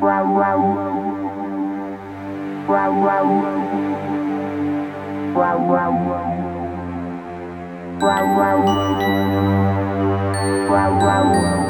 wow wow wow